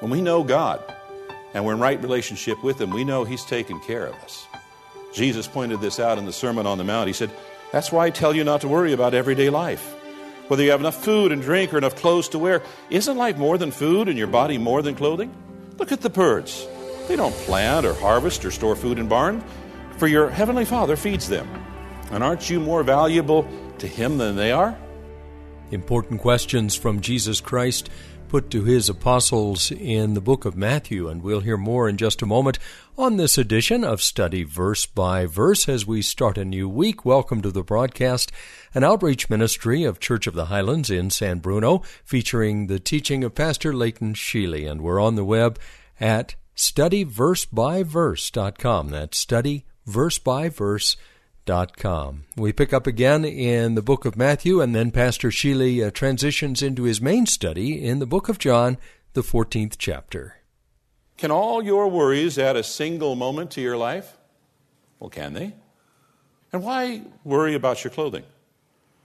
When we know God and we're in right relationship with Him, we know He's taken care of us. Jesus pointed this out in the Sermon on the Mount. He said, That's why I tell you not to worry about everyday life. Whether you have enough food and drink or enough clothes to wear, isn't life more than food and your body more than clothing? Look at the birds. They don't plant or harvest or store food in barns, for your heavenly Father feeds them. And aren't you more valuable to Him than they are? Important questions from Jesus Christ put to his apostles in the book of Matthew, and we'll hear more in just a moment on this edition of Study Verse by Verse as we start a new week. Welcome to the broadcast, an outreach ministry of Church of the Highlands in San Bruno, featuring the teaching of Pastor Leighton Sheely, and we're on the web at studyversebyverse.com. That's studyversebyverse.com. Com. We pick up again in the book of Matthew, and then Pastor Sheely uh, transitions into his main study in the book of John, the 14th chapter. Can all your worries add a single moment to your life? Well, can they? And why worry about your clothing?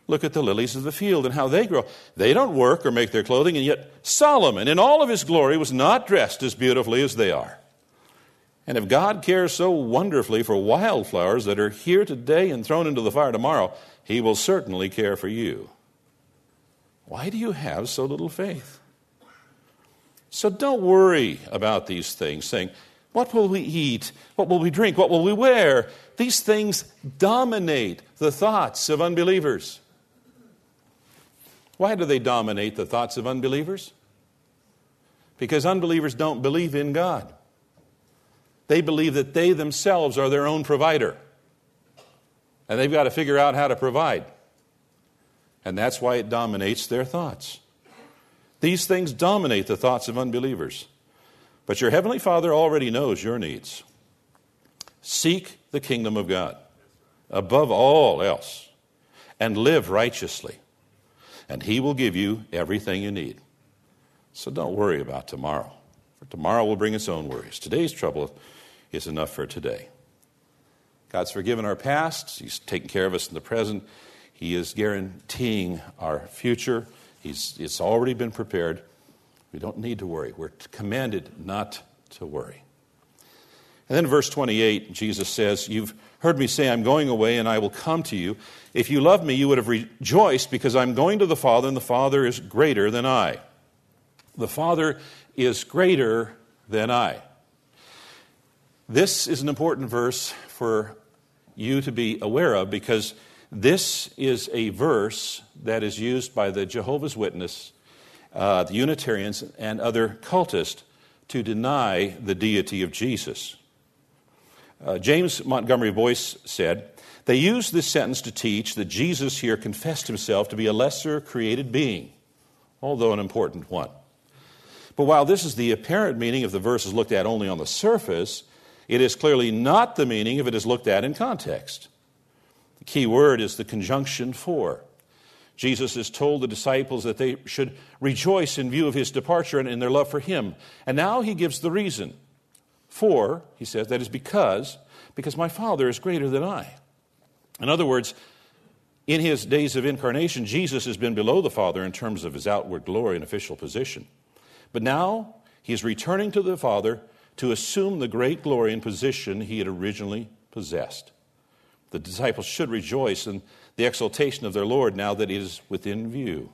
Look at the lilies of the field and how they grow. They don't work or make their clothing, and yet Solomon, in all of his glory, was not dressed as beautifully as they are. And if God cares so wonderfully for wildflowers that are here today and thrown into the fire tomorrow, He will certainly care for you. Why do you have so little faith? So don't worry about these things, saying, What will we eat? What will we drink? What will we wear? These things dominate the thoughts of unbelievers. Why do they dominate the thoughts of unbelievers? Because unbelievers don't believe in God. They believe that they themselves are their own provider. And they've got to figure out how to provide. And that's why it dominates their thoughts. These things dominate the thoughts of unbelievers. But your Heavenly Father already knows your needs. Seek the kingdom of God above all else and live righteously, and He will give you everything you need. So don't worry about tomorrow, for tomorrow will bring its own worries. Today's trouble is enough for today. God's forgiven our past, He's taken care of us in the present, He is guaranteeing our future. He's, it's already been prepared. We don't need to worry. We're commanded not to worry. And then verse 28, Jesus says, You've heard me say, I'm going away and I will come to you. If you loved me, you would have rejoiced because I'm going to the Father and the Father is greater than I. The Father is greater than I. This is an important verse for you to be aware of because this is a verse that is used by the Jehovah's Witness, uh, the Unitarians, and other cultists to deny the deity of Jesus. Uh, James Montgomery Boice said, They use this sentence to teach that Jesus here confessed himself to be a lesser created being, although an important one. But while this is the apparent meaning if the verse is looked at only on the surface, it is clearly not the meaning if it is looked at in context. The key word is the conjunction for. Jesus has told the disciples that they should rejoice in view of his departure and in their love for him. And now he gives the reason. For, he says, that is because, because my Father is greater than I. In other words, in his days of incarnation, Jesus has been below the Father in terms of his outward glory and official position. But now he is returning to the Father to assume the great glory and position he had originally possessed. The disciples should rejoice in the exaltation of their Lord now that it is within view.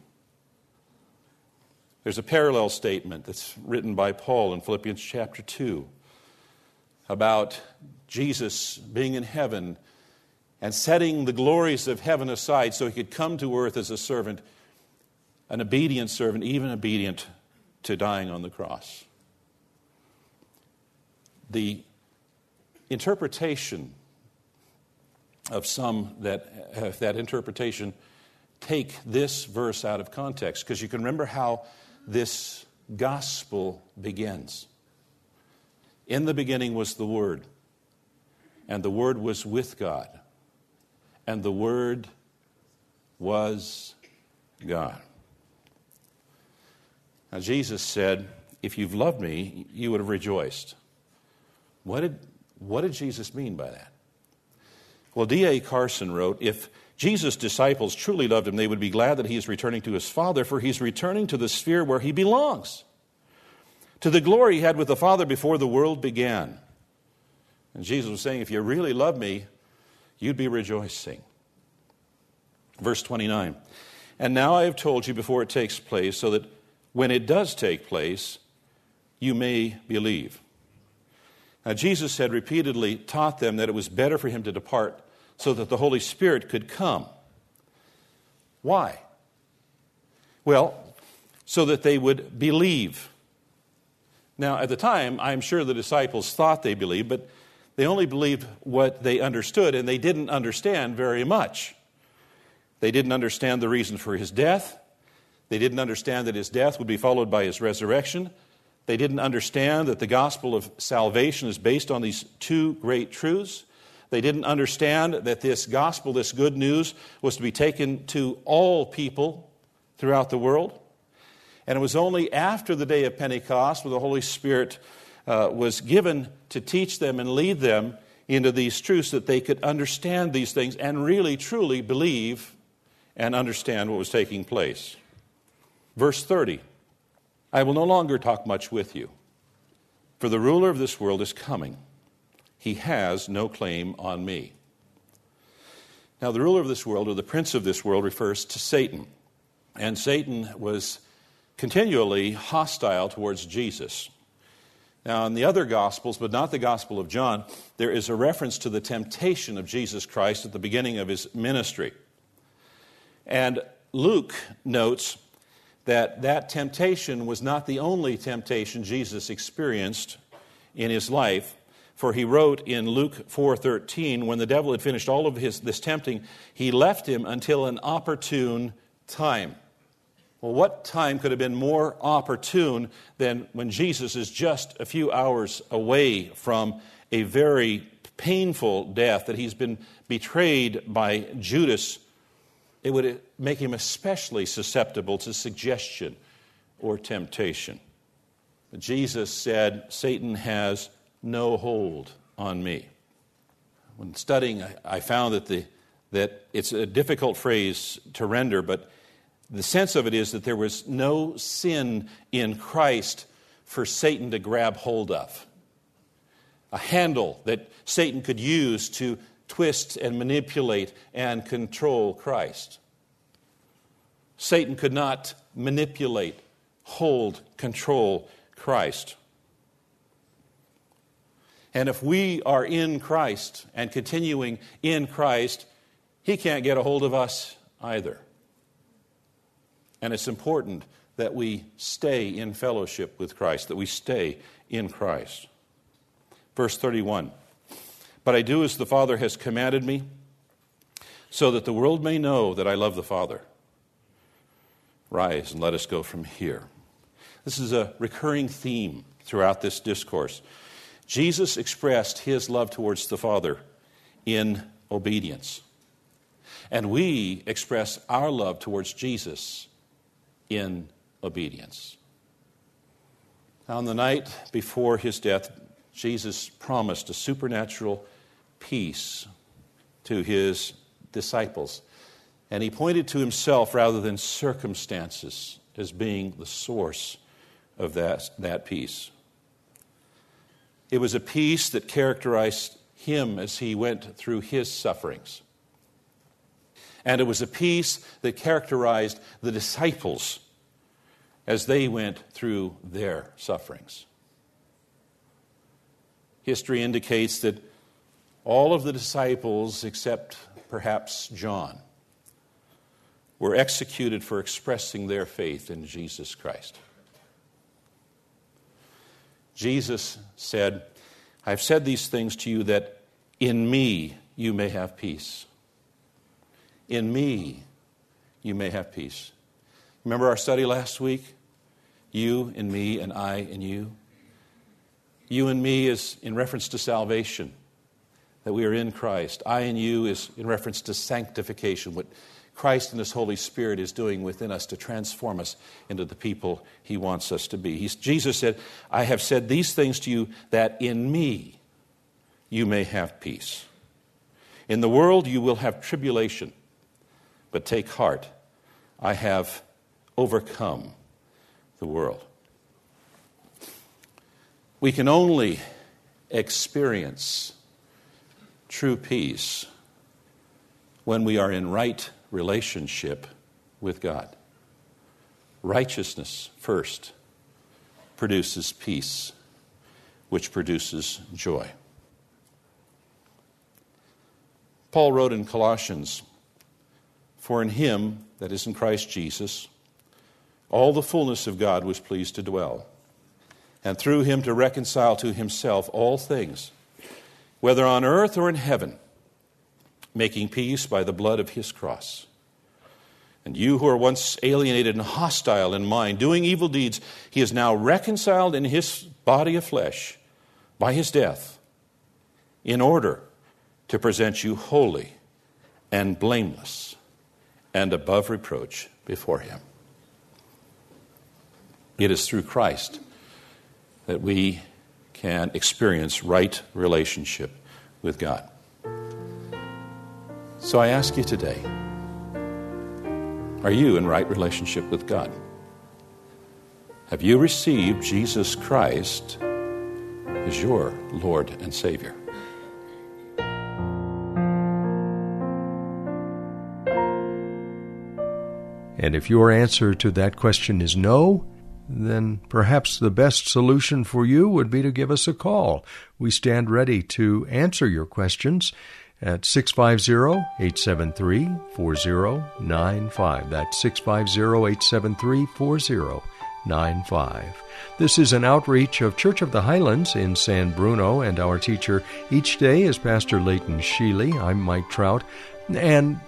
There's a parallel statement that's written by Paul in Philippians chapter 2 about Jesus being in heaven and setting the glories of heaven aside so he could come to earth as a servant, an obedient servant, even obedient to dying on the cross the interpretation of some that, uh, that interpretation take this verse out of context because you can remember how this gospel begins. In the beginning was the Word, and the Word was with God, and the Word was God. Now, Jesus said, If you've loved me, you would have rejoiced. What did, what did Jesus mean by that? Well, D.A. Carson wrote, If Jesus' disciples truly loved him, they would be glad that he is returning to his Father, for he's returning to the sphere where he belongs, to the glory he had with the Father before the world began. And Jesus was saying, If you really love me, you'd be rejoicing. Verse 29 And now I have told you before it takes place, so that when it does take place, you may believe. Now, Jesus had repeatedly taught them that it was better for him to depart so that the Holy Spirit could come. Why? Well, so that they would believe. Now, at the time, I'm sure the disciples thought they believed, but they only believed what they understood, and they didn't understand very much. They didn't understand the reason for his death. They didn't understand that his death would be followed by his resurrection. They didn't understand that the gospel of salvation is based on these two great truths. They didn't understand that this gospel, this good news, was to be taken to all people throughout the world. And it was only after the day of Pentecost, when the Holy Spirit uh, was given to teach them and lead them into these truths, that they could understand these things and really, truly believe and understand what was taking place. Verse 30 I will no longer talk much with you, for the ruler of this world is coming. He has no claim on me. Now, the ruler of this world, or the prince of this world, refers to Satan. And Satan was continually hostile towards Jesus. Now, in the other Gospels, but not the Gospel of John, there is a reference to the temptation of Jesus Christ at the beginning of his ministry. And Luke notes that that temptation was not the only temptation Jesus experienced in his life. For he wrote in Luke 4:13 when the devil had finished all of his this tempting he left him until an opportune time. Well what time could have been more opportune than when Jesus is just a few hours away from a very painful death that he's been betrayed by Judas it would uh, make him especially susceptible to suggestion or temptation. Jesus said, Satan has no hold on me. When studying, I found that, the, that it's a difficult phrase to render, but the sense of it is that there was no sin in Christ for Satan to grab hold of. A handle that Satan could use to twist and manipulate and control Christ. Satan could not manipulate, hold, control Christ. And if we are in Christ and continuing in Christ, he can't get a hold of us either. And it's important that we stay in fellowship with Christ, that we stay in Christ. Verse 31 but I do as the Father has commanded me, so that the world may know that I love the Father. Rise and let us go from here. This is a recurring theme throughout this discourse. Jesus expressed his love towards the Father in obedience. And we express our love towards Jesus in obedience. On the night before his death, Jesus promised a supernatural peace to his disciples. And he pointed to himself rather than circumstances as being the source of that, that peace. It was a peace that characterized him as he went through his sufferings. And it was a peace that characterized the disciples as they went through their sufferings. History indicates that all of the disciples, except perhaps John, were executed for expressing their faith in Jesus Christ. Jesus said, I've said these things to you that in me you may have peace. In me you may have peace. Remember our study last week? You and me, and I and you. You and me is in reference to salvation, that we are in Christ. I and you is in reference to sanctification, what Christ and His Holy Spirit is doing within us to transform us into the people He wants us to be. He's, Jesus said, I have said these things to you that in me you may have peace. In the world you will have tribulation, but take heart. I have overcome the world. We can only experience true peace when we are in right relationship with God. Righteousness first produces peace, which produces joy. Paul wrote in Colossians, For in him, that is in Christ Jesus, all the fullness of God was pleased to dwell, and through him to reconcile to himself all things, whether on earth or in heaven, making peace by the blood of his cross. And you who are once alienated and hostile in mind, doing evil deeds, he is now reconciled in his body of flesh by his death, in order to present you holy and blameless and above reproach before him. It is through Christ that we can experience right relationship with God. So I ask you today are you in right relationship with God? Have you received Jesus Christ as your Lord and Savior? And if your answer to that question is no, then perhaps the best solution for you would be to give us a call. We stand ready to answer your questions at 650-873-4095. That's 650-873-4095. This is an outreach of Church of the Highlands in San Bruno, and our teacher each day is Pastor Leighton Sheely. I'm Mike Trout. And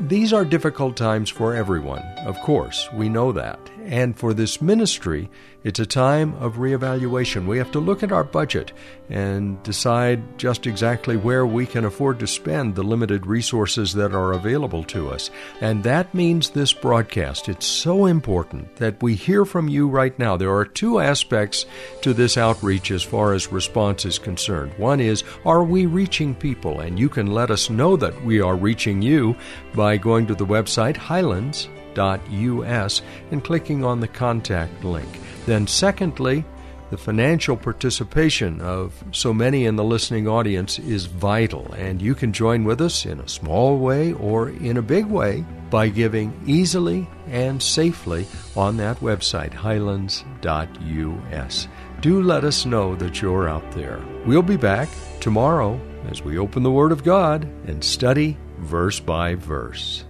these are difficult times for everyone, of course, we know that. And for this ministry, it's a time of reevaluation. We have to look at our budget and decide just exactly where we can afford to spend the limited resources that are available to us. And that means this broadcast. It's so important that we hear from you right now. There are two aspects to this outreach as far as response is concerned. One is, are we reaching people? And you can let us know that we are reaching you by going to the website Highlands us and clicking on the contact link. Then, secondly, the financial participation of so many in the listening audience is vital, and you can join with us in a small way or in a big way by giving easily and safely on that website, highlands.us. Do let us know that you're out there. We'll be back tomorrow as we open the Word of God and study verse by verse.